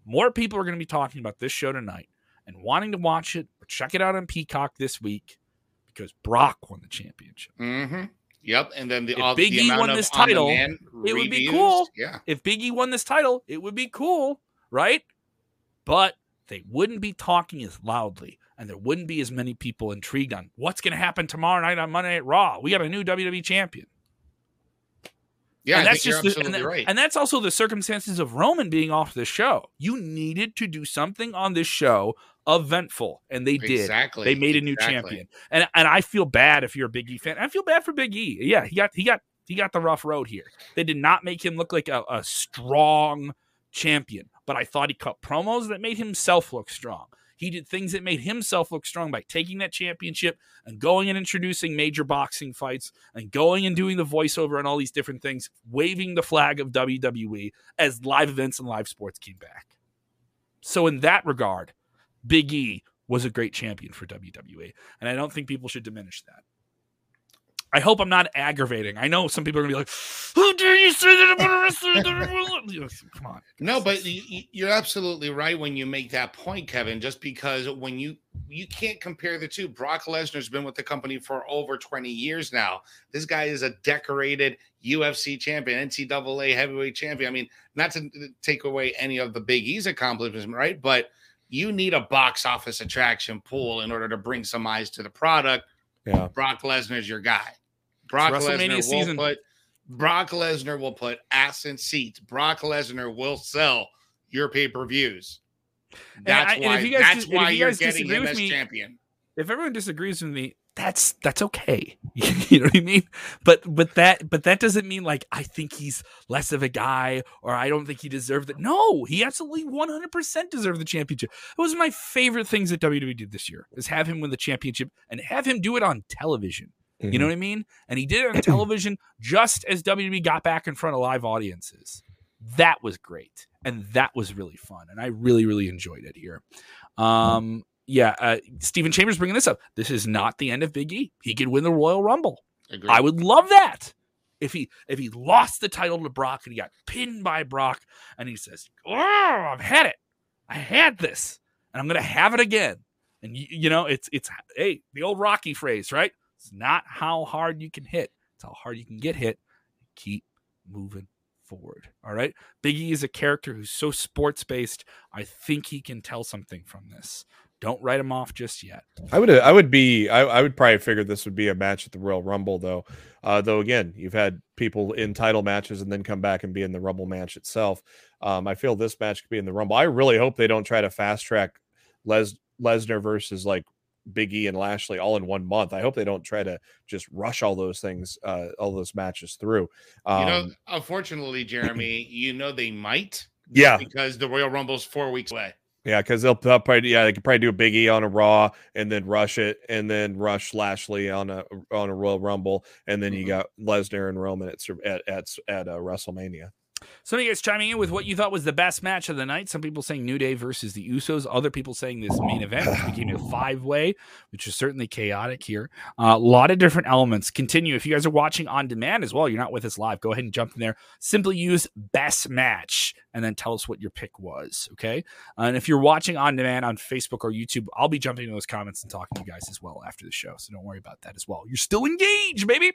More people are going to be talking about this show tonight and wanting to watch it or check it out on Peacock this week because Brock won the championship. Mm-hmm. Yep, and then the if Big the E won this title, it would be cool. Yeah, if Big E won this title, it would be cool, right? But they wouldn't be talking as loudly, and there wouldn't be as many people intrigued on what's going to happen tomorrow night on Monday Night Raw. We got a new WWE champion. Yeah, and that's just the, and, that, right. and that's also the circumstances of Roman being off the show. You needed to do something on this show eventful, and they did. Exactly. They made a new exactly. champion, and and I feel bad if you're a Big E fan. I feel bad for Big E. Yeah, he got he got he got the rough road here. They did not make him look like a, a strong champion, but I thought he cut promos that made himself look strong. He did things that made himself look strong by taking that championship and going and introducing major boxing fights and going and doing the voiceover and all these different things, waving the flag of WWE as live events and live sports came back. So, in that regard, Big E was a great champion for WWE. And I don't think people should diminish that. I hope I'm not aggravating. I know some people are gonna be like, oh, "How dare you say that about a wrestler?" Come on. No, but you're absolutely right when you make that point, Kevin. Just because when you you can't compare the two. Brock Lesnar's been with the company for over 20 years now. This guy is a decorated UFC champion, NCAA heavyweight champion. I mean, not to take away any of the Big E's accomplishments, right? But you need a box office attraction pool in order to bring some eyes to the product. Yeah, Brock Lesnar's your guy. Brock Lesnar will put Brock Lesnar will put ass in seats. Brock Lesnar will sell your pay per views. That's I, why. That's why you are getting him as me, champion. If everyone disagrees with me, that's that's okay. you know what I mean? But but that but that doesn't mean like I think he's less of a guy or I don't think he deserved it. No, he absolutely 100% deserved the championship. It was my favorite things that WWE did this year is have him win the championship and have him do it on television. Mm-hmm. You know mm-hmm. what I mean? And he did it on television just as WWE got back in front of live audiences. That was great. And that was really fun. And I really, really enjoyed it here. Um, yeah, uh, Stephen Chambers bringing this up. This is not the end of Big E. He could win the Royal Rumble. Agreed. I would love that if he if he lost the title to Brock and he got pinned by Brock and he says, "Oh, I've had it. I had this, and I'm gonna have it again." And you, you know, it's it's hey, the old Rocky phrase, right? It's not how hard you can hit; it's how hard you can get hit. Keep moving forward. All right. Biggie is a character who's so sports based. I think he can tell something from this. Don't write them off just yet. I would I would be I, I would probably figure this would be a match at the Royal Rumble though. Uh, though again, you've had people in title matches and then come back and be in the Rumble match itself. Um, I feel this match could be in the Rumble. I really hope they don't try to fast track Les Lesnar versus like Big E and Lashley all in one month. I hope they don't try to just rush all those things, uh, all those matches through. Um, you know, um, unfortunately, Jeremy, you know they might. Yeah, because the Royal Rumble's four weeks away. Yeah, because they'll, they'll, probably yeah they could probably do a Big E on a Raw and then rush it and then rush Lashley on a on a Royal Rumble and then mm-hmm. you got Lesnar and Roman at at at, at uh, WrestleMania. Some of you guys chiming in with what you thought was the best match of the night. Some people saying New Day versus the Usos. Other people saying this main event, became a five way, which is certainly chaotic here. Uh, a lot of different elements. Continue. If you guys are watching on demand as well, you're not with us live, go ahead and jump in there. Simply use best match and then tell us what your pick was. Okay. Uh, and if you're watching on demand on Facebook or YouTube, I'll be jumping in those comments and talking to you guys as well after the show. So don't worry about that as well. You're still engaged, baby.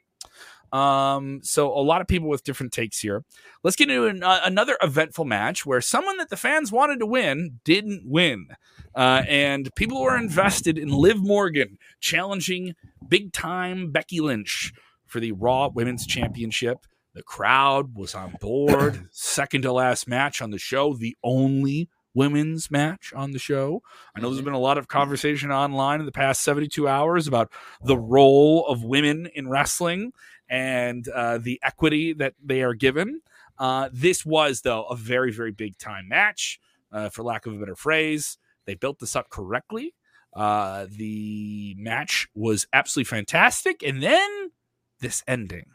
Um, so a lot of people with different takes here. Let's get into an, uh, another eventful match where someone that the fans wanted to win didn't win. Uh, and people were invested in Liv Morgan challenging big time Becky Lynch for the Raw Women's Championship. The crowd was on board. Second to last match on the show, the only women's match on the show. I know there's been a lot of conversation online in the past 72 hours about the role of women in wrestling and uh, the equity that they are given. Uh, this was, though, a very, very big time match, uh, for lack of a better phrase. They built this up correctly. Uh, the match was absolutely fantastic. And then this ending.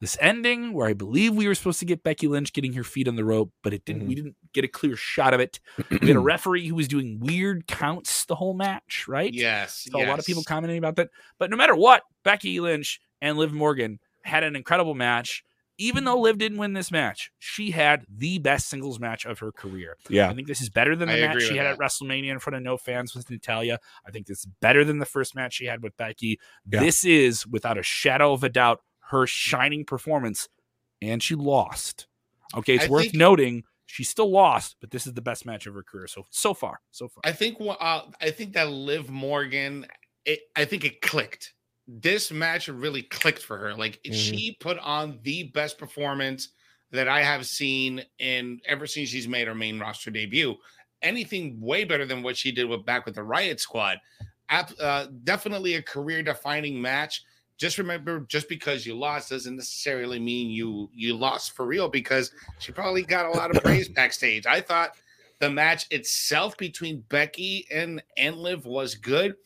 This ending, where I believe we were supposed to get Becky Lynch getting her feet on the rope, but it didn't. Mm-hmm. We didn't get a clear shot of it. we had a referee who was doing weird counts the whole match, right? Yes. So yes. a lot of people commenting about that. But no matter what, Becky Lynch and Liv Morgan had an incredible match. Even though Liv didn't win this match, she had the best singles match of her career. Yeah. I think this is better than the I match she had that. at WrestleMania in front of no fans with Natalya. I think this is better than the first match she had with Becky. Yeah. This is, without a shadow of a doubt, her shining performance. And she lost. Okay, it's I worth think, noting she still lost, but this is the best match of her career. So so far, so far. I think uh, I think that Liv Morgan, it, I think it clicked this match really clicked for her. Like mm-hmm. she put on the best performance that I have seen in ever since she's made her main roster debut. Anything way better than what she did with back with the Riot Squad. Uh, definitely a career defining match. Just remember, just because you lost doesn't necessarily mean you you lost for real. Because she probably got a lot of praise backstage. I thought the match itself between Becky and and Liv was good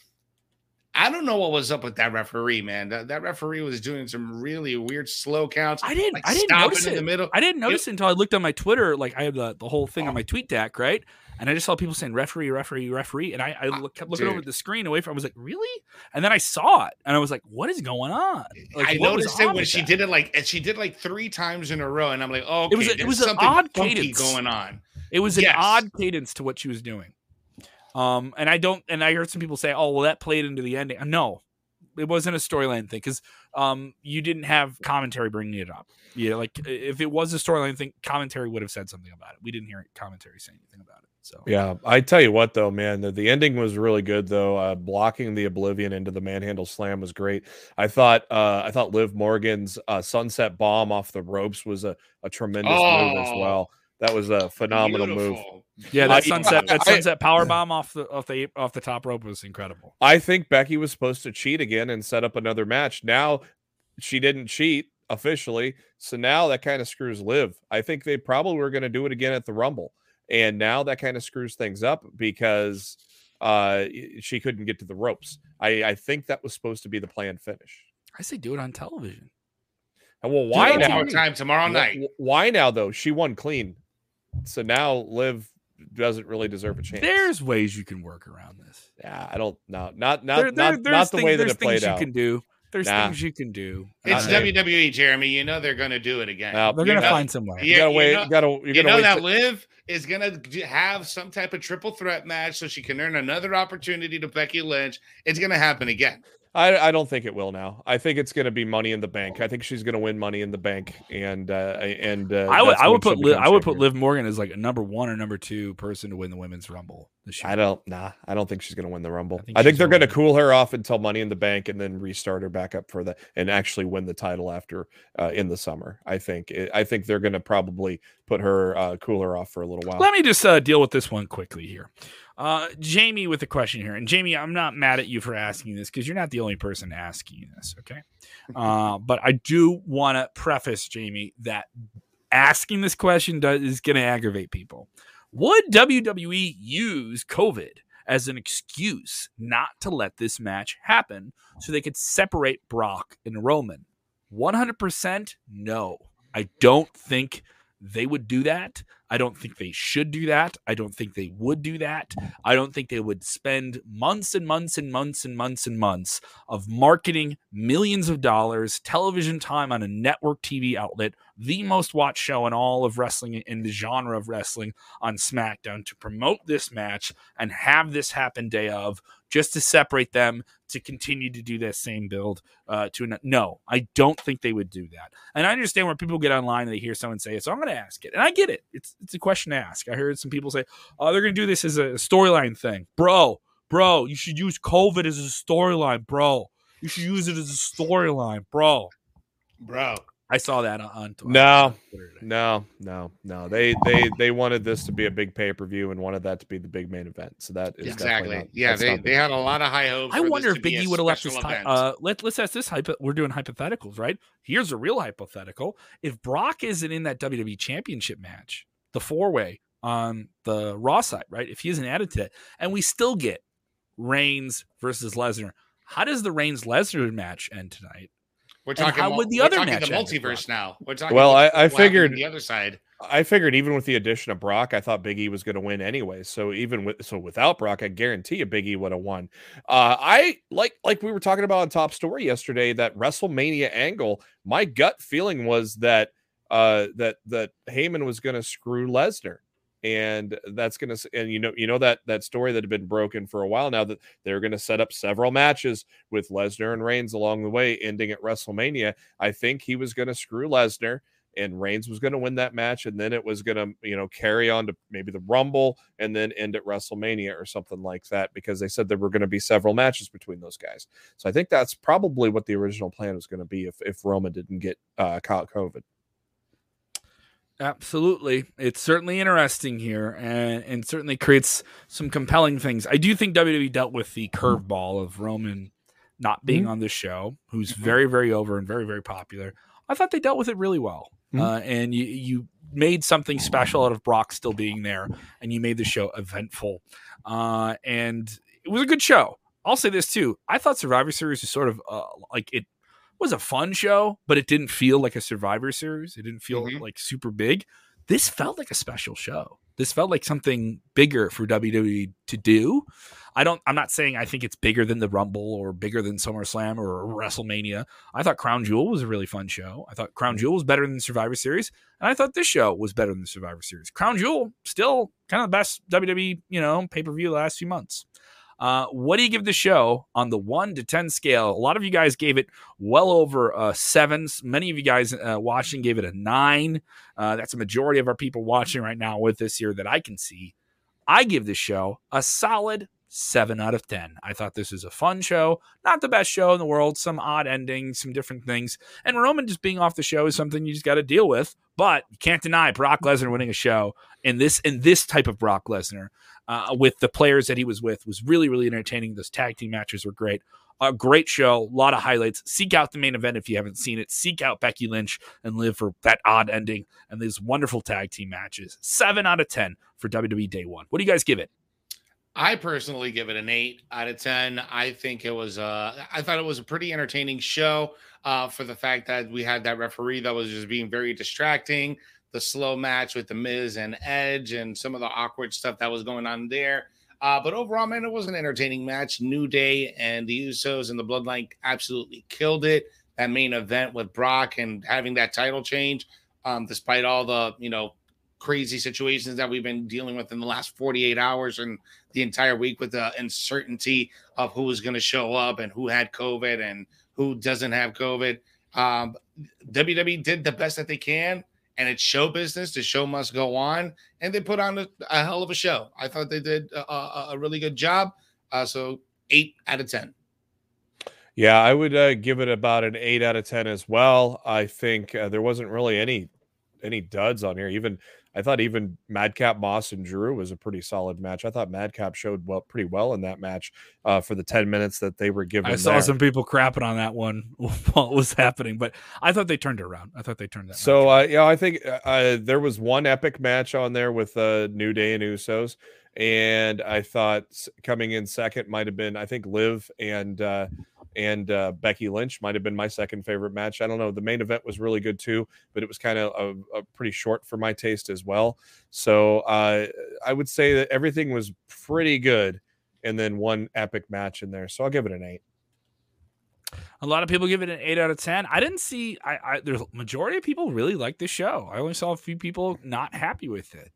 I don't know what was up with that referee, man. That, that referee was doing some really weird slow counts. I didn't. Like I didn't notice it in the middle. I didn't notice it, it until I looked on my Twitter. Like I had the, the whole thing oh. on my tweet deck, right? And I just saw people saying referee, referee, referee, and I, I ah, look, kept looking Dude. over the screen away from. I was like, really? And then I saw it, and I was like, what is going on? Like, I noticed it when she that? did it like, and she did like three times in a row, and I'm like, oh, okay, it was a, it was an odd cadence going on. It was yes. an odd cadence to what she was doing. Um, and I don't, and I heard some people say, oh, well, that played into the ending. No, it wasn't a storyline thing because um you didn't have commentary bringing it up. Yeah, like if it was a storyline thing, commentary would have said something about it. We didn't hear commentary say anything about it. So yeah, I tell you what though, man, the, the ending was really good though. Uh, blocking the oblivion into the manhandle slam was great. I thought uh, I thought Liv Morgan's uh, sunset bomb off the ropes was a, a tremendous oh. move as oh. well. That was a phenomenal Beautiful. move. Yeah, that sunset that sunset power bomb off the off the off the top rope was incredible. I think Becky was supposed to cheat again and set up another match. Now she didn't cheat officially, so now that kind of screws Liv. I think they probably were going to do it again at the Rumble, and now that kind of screws things up because uh she couldn't get to the ropes. I I think that was supposed to be the planned finish. I say do it on television. And well, why now? Time tomorrow night. Why now though? She won clean. So now Liv doesn't really deserve a chance. There's ways you can work around this. Yeah, I don't know. Not not there, there, not, not the things, way that it played out. You can do. There's nah. things you can do. It's WWE, Jeremy. You know they're going to do it again. No, they're going to find some way. You gotta wait. You, know, gotta, you you know that to... Liv is going to have some type of triple threat match so she can earn another opportunity to Becky Lynch. It's going to happen again. I, I don't think it will now. I think it's going to be Money in the Bank. I think she's going to win Money in the Bank, and uh, and uh, I would I would put Liv, I would put Liv Morgan as like a number one or number two person to win the women's Rumble. I don't nah. I don't think she's going to win the Rumble. I think, I think they're going to cool her off until Money in the Bank, and then restart her back up for the and actually win the title after uh, in the summer. I think I think they're going to probably put her uh, cool her off for a little while. Let me just uh, deal with this one quickly here. Uh, Jamie with a question here. And Jamie, I'm not mad at you for asking this because you're not the only person asking this. Okay. Uh, but I do want to preface, Jamie, that asking this question does, is going to aggravate people. Would WWE use COVID as an excuse not to let this match happen so they could separate Brock and Roman? 100% no. I don't think they would do that. I don't think they should do that. I don't think they would do that. I don't think they would spend months and months and months and months and months of marketing millions of dollars, television time on a network TV outlet, the most watched show in all of wrestling in the genre of wrestling on SmackDown to promote this match and have this happen day of just to separate them to continue to do that same build uh, to an, no i don't think they would do that. And i understand when people get online and they hear someone say it so i'm going to ask it and i get it. It's, it's a question to ask. I heard some people say oh they're going to do this as a storyline thing. Bro bro you should use covid as a storyline bro. You should use it as a storyline bro. Bro I saw that on. Twitter. No, no, no, no. They they they wanted this to be a big pay per view and wanted that to be the big main event. So that is exactly. Not, yeah, they, they had a lot of high hopes. I wonder if Biggie would have left this. Time, uh, let let's ask this. Hypo, we're doing hypotheticals, right? Here's a real hypothetical. If Brock isn't in that WWE Championship match, the four way on the Raw side, right? If he isn't added to it, and we still get Reigns versus Lesnar, how does the Reigns Lesnar match end tonight? We're talking. how would the other match the multiverse now? We're talking. Well, I, I figured the other side. I figured even with the addition of Brock, I thought Big E was going to win anyway. So even with so without Brock, I guarantee you Big E would have won. Uh, I like like we were talking about on Top Story yesterday that WrestleMania angle. My gut feeling was that uh, that that Heyman was going to screw Lesnar and that's going to and you know you know that that story that had been broken for a while now that they're going to set up several matches with Lesnar and Reigns along the way ending at WrestleMania. I think he was going to screw Lesnar and Reigns was going to win that match and then it was going to you know carry on to maybe the Rumble and then end at WrestleMania or something like that because they said there were going to be several matches between those guys. So I think that's probably what the original plan was going to be if if Roman didn't get uh, caught COVID Absolutely. It's certainly interesting here and, and certainly creates some compelling things. I do think WWE dealt with the curveball of Roman not being mm-hmm. on the show, who's mm-hmm. very, very over and very, very popular. I thought they dealt with it really well. Mm-hmm. Uh, and you, you made something special out of Brock still being there, and you made the show eventful. Uh, and it was a good show. I'll say this too. I thought Survivor Series was sort of uh, like it was a fun show, but it didn't feel like a Survivor Series. It didn't feel mm-hmm. like super big. This felt like a special show. This felt like something bigger for WWE to do. I don't. I'm not saying I think it's bigger than the Rumble or bigger than SummerSlam or WrestleMania. I thought Crown Jewel was a really fun show. I thought Crown mm-hmm. Jewel was better than Survivor Series, and I thought this show was better than the Survivor Series. Crown Jewel still kind of the best WWE you know pay per view the last few months. Uh, what do you give the show on the one to 10 scale? A lot of you guys gave it well over uh, sevens. Many of you guys uh, watching gave it a nine. Uh, that's a majority of our people watching right now with this here that I can see. I give this show a solid seven out of 10. I thought this was a fun show, not the best show in the world, some odd endings, some different things. And Roman just being off the show is something you just got to deal with. But you can't deny Brock Lesnar winning a show in this in this type of Brock Lesnar uh, with the players that he was with was really, really entertaining. Those tag team matches were great. A great show, a lot of highlights. Seek out the main event if you haven't seen it. Seek out Becky Lynch and Liv for that odd ending and these wonderful tag team matches. Seven out of 10 for WWE Day One. What do you guys give it? I personally give it an eight out of 10. I think it was, uh, I thought it was a pretty entertaining show uh, for the fact that we had that referee that was just being very distracting the slow match with the Miz and Edge and some of the awkward stuff that was going on there. Uh, but overall, man, it was an entertaining match. New Day and the Usos and the Bloodline absolutely killed it. That main event with Brock and having that title change, um, despite all the you know crazy situations that we've been dealing with in the last 48 hours and the entire week with the uncertainty of who was going to show up and who had COVID and who doesn't have COVID. Um, WWE did the best that they can, and it's show business. The show must go on, and they put on a, a hell of a show. I thought they did a, a, really good job. Uh, so eight out of ten. Yeah, I would uh, give it about an eight out of ten as well. I think uh, there wasn't really any any duds on here. Even I thought even Madcap Moss and Drew was a pretty solid match. I thought Madcap showed well pretty well in that match uh, for the 10 minutes that they were given. I saw there. some people crapping on that one while it was happening, but I thought they turned it around. I thought they turned that. So uh, yeah, I think uh, uh, there was one epic match on there with uh, New Day and Usos. And I thought coming in second might have been, I think, Liv and uh, and uh, Becky Lynch might have been my second favorite match. I don't know. The main event was really good too, but it was kind of a, a pretty short for my taste as well. So uh, I would say that everything was pretty good, and then one epic match in there. So I'll give it an eight. A lot of people give it an eight out of ten. I didn't see. I, I there's majority of people really like the show. I only saw a few people not happy with it.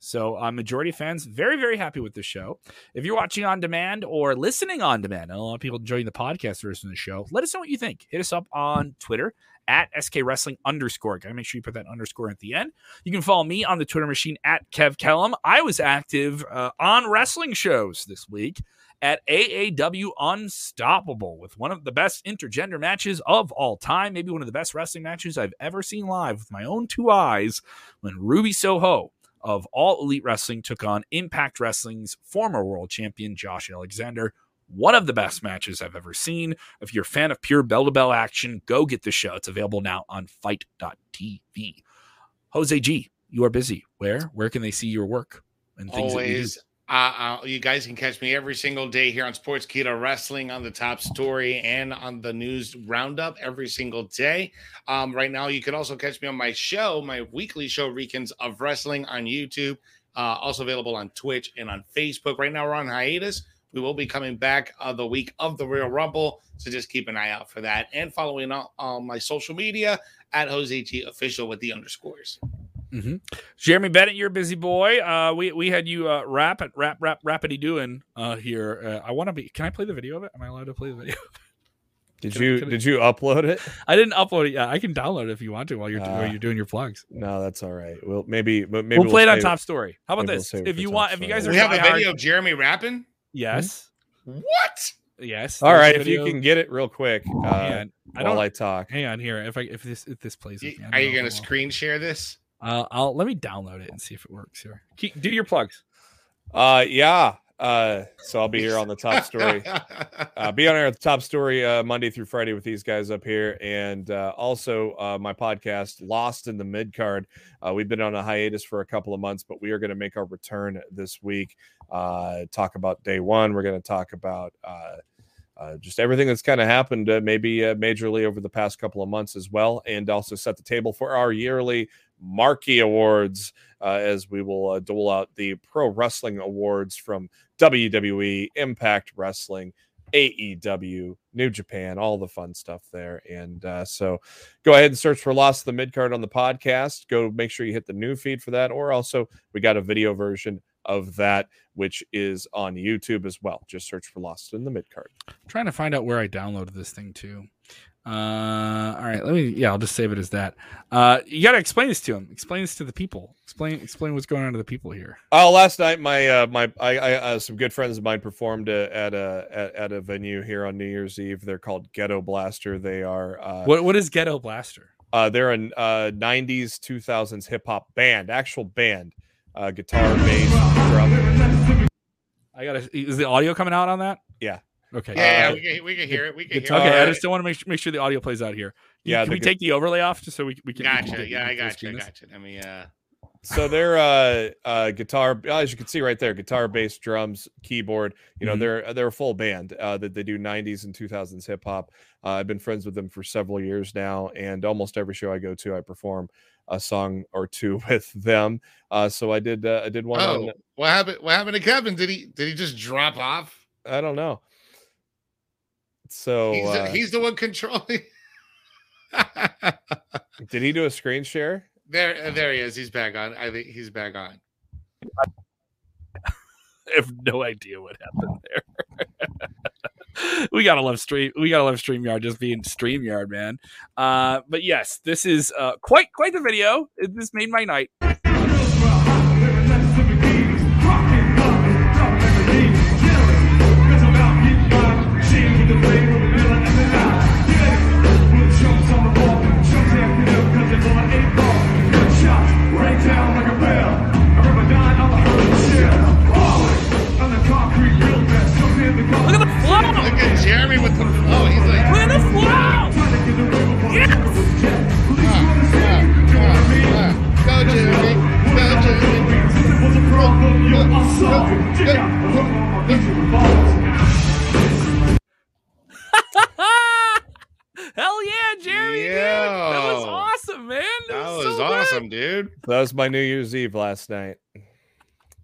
So, uh, majority fans very, very happy with the show. If you're watching on demand or listening on demand, a lot of people enjoying the podcast version of the show, let us know what you think. Hit us up on Twitter at SK Wrestling underscore. Gotta make sure you put that underscore at the end. You can follow me on the Twitter machine at Kev Kellam. I was active uh, on wrestling shows this week at AAW Unstoppable with one of the best intergender matches of all time, maybe one of the best wrestling matches I've ever seen live with my own two eyes when Ruby Soho of All Elite Wrestling took on Impact Wrestling's former world champion, Josh Alexander. One of the best matches I've ever seen. If you're a fan of pure bell to bell action, go get the show. It's available now on FITE.tv. Jose G, you are busy. Where? Where can they see your work and things Always uh, uh, you guys can catch me every single day here on Sportskeeda Wrestling on the top story and on the news roundup every single day. Um, right now, you can also catch me on my show, my weekly show, Weekends of Wrestling on YouTube. Uh, also available on Twitch and on Facebook. Right now, we're on hiatus. We will be coming back uh, the week of the Royal Rumble, so just keep an eye out for that. And following on, on my social media at Jose G Official with the underscores. Mm-hmm. Jeremy Bennett, you're a busy boy. Uh, we we had you uh, rap at rap rap rapidy doing uh, here. Uh, I want to be. Can I play the video of it? Am I allowed to play the video? Did can you I, did I, you upload it? I didn't upload it yet. I can download it if you want to while you're while you're doing your plugs. No, that's all right. Well, maybe maybe we'll, we'll play it on top story. How about this? We'll if you want, if you guys are, we have a video hard, of Jeremy rapping. Yes. What? Yes. All right. If you can get it real quick, uh, I don't. While I talk. Hang on here. If I if this if this plays, you, are you going to screen share this? Uh, I'll let me download it and see if it works here. Keep, do your plugs. Uh, yeah. Uh, so I'll be here on the top story. uh, be on air at the top story uh, Monday through Friday with these guys up here, and uh, also uh, my podcast Lost in the Mid Card. Uh, we've been on a hiatus for a couple of months, but we are going to make our return this week. Uh, talk about day one. We're going to talk about. Uh, uh, just everything that's kind of happened, uh, maybe uh, majorly over the past couple of months as well, and also set the table for our yearly Marquee Awards uh, as we will uh, dole out the Pro Wrestling Awards from WWE, Impact Wrestling, AEW, New Japan, all the fun stuff there. And uh, so go ahead and search for Lost the Midcard on the podcast. Go make sure you hit the new feed for that. Or also, we got a video version of that, which is on YouTube as well. Just search for Lost in the Mid Card. Trying to find out where I downloaded this thing too. Uh, all right, let me. Yeah, I'll just save it as that. Uh, you got to explain this to him. Explain this to the people. Explain explain what's going on to the people here. Oh, last night my uh my I, I uh, some good friends of mine performed uh, at a at, at, a venue here on New Year's Eve. They're called Ghetto Blaster. They are uh, what what is Ghetto Blaster? Uh, they're a uh, '90s 2000s hip hop band, actual band, uh, guitar, bass, drum. I gotta. Is the audio coming out on that? Yeah. Okay. Yeah, uh, we, can, we can hear it. We can hear it. okay, it. I just don't want to make sure, make sure the audio plays out here. Yeah. Can we take the overlay off just so we, we can? Gotcha. We can yeah, I gotcha. I gotcha. I mean, uh. So they're uh, uh, guitar, as you can see right there, guitar, bass, drums, keyboard. You know, mm-hmm. they're they're a full band uh, that they do '90s and 2000s hip hop. Uh, I've been friends with them for several years now, and almost every show I go to, I perform a song or two with them. Uh, so I did uh, I did one. Oh, on, what happened? What happened to Kevin? Did he did he just drop off? I don't know. So he's, uh, he's the one controlling. did he do a screen share? There, uh, there he is. He's back on. I think he's back on. I have no idea what happened there. we gotta love stream. We gotta love Streamyard just being Streamyard, man. Uh, but yes, this is uh, quite quite the video. This made my night. Jeremy with the flow. He's like, Look at the flow. Yes. Go, Jeremy. Go, Hell yeah, Jeremy! dude. That was awesome, man. That was, was so good. awesome, dude. That was my New Year's Eve last night.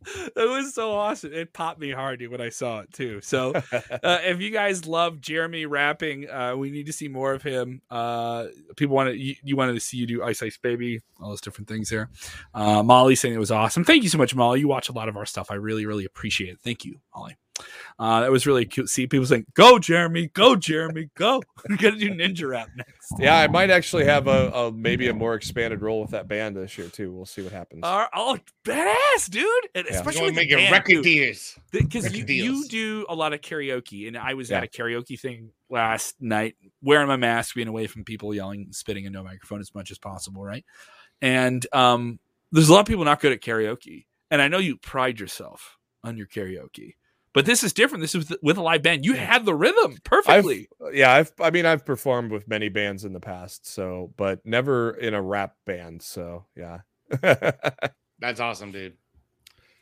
It was so awesome. It popped me hard when I saw it too. So, uh, if you guys love Jeremy rapping, uh, we need to see more of him. Uh, people wanted you, you wanted to see you do Ice Ice Baby, all those different things there. Uh, Molly saying it was awesome. Thank you so much, Molly. You watch a lot of our stuff. I really, really appreciate it. Thank you, Molly. Uh, that was really cute. See people saying, "Go, Jeremy! Go, Jeremy! Go!" We're gonna do ninja rap next. Yeah, I might actually have a, a maybe a more expanded role with that band this year too. We'll see what happens. Uh, oh, badass, dude! And Yeah. You're especially going with make the your band, record deals. because you, record you do a lot of karaoke and i was at a karaoke thing last night wearing my mask being away from people yelling spitting into a microphone as much as possible right and um there's a lot of people not good at karaoke and i know you pride yourself on your karaoke but this is different this is with, with a live band you had the rhythm perfectly yeah, I've I mean I've performed with many bands in the past, so but never in a rap band. So yeah. That's awesome, dude.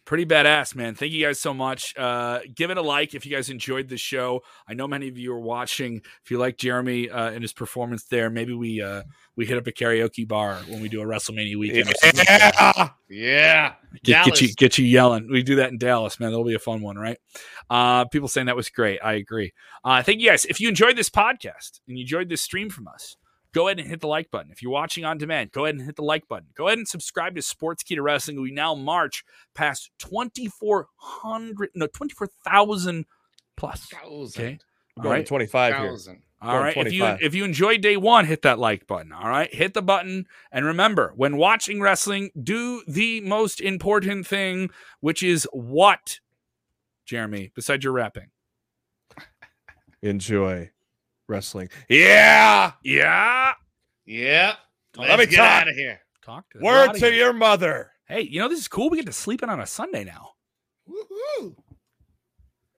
Pretty badass man. Thank you guys so much. Uh give it a like if you guys enjoyed the show. I know many of you are watching. If you like jeremy uh and his performance there maybe we uh we hit up a karaoke bar when we do a wrestlemania weekend or something. Like that. yeah. Yeah. Get, get you get you yelling. We do that in dallas man. That'll be a fun one right? Uh people saying that was great. I agree. Uh thank you guys. If you enjoyed this podcast and you enjoyed this stream from us go ahead and hit the like button. If you're watching on demand, go ahead and hit the like button. Go ahead and subscribe to Sportskeeda Wrestling. We now march past 2,400, no, 24,000 plus. Thousand. Okay. We're All going right. to 25 here. Thousand. All Going right. If you if you enjoyed day one, hit that like button. All right. Hit the button. And remember, when watching wrestling, do the most important thing, which is what, Jeremy, besides your rapping? Enjoy wrestling. Yeah. Yeah. Yeah. Let Let's me get talk. out of here. Talk to Word to your mother. Hey, you know, this is cool. We get to sleep in on a Sunday now. Woohoo.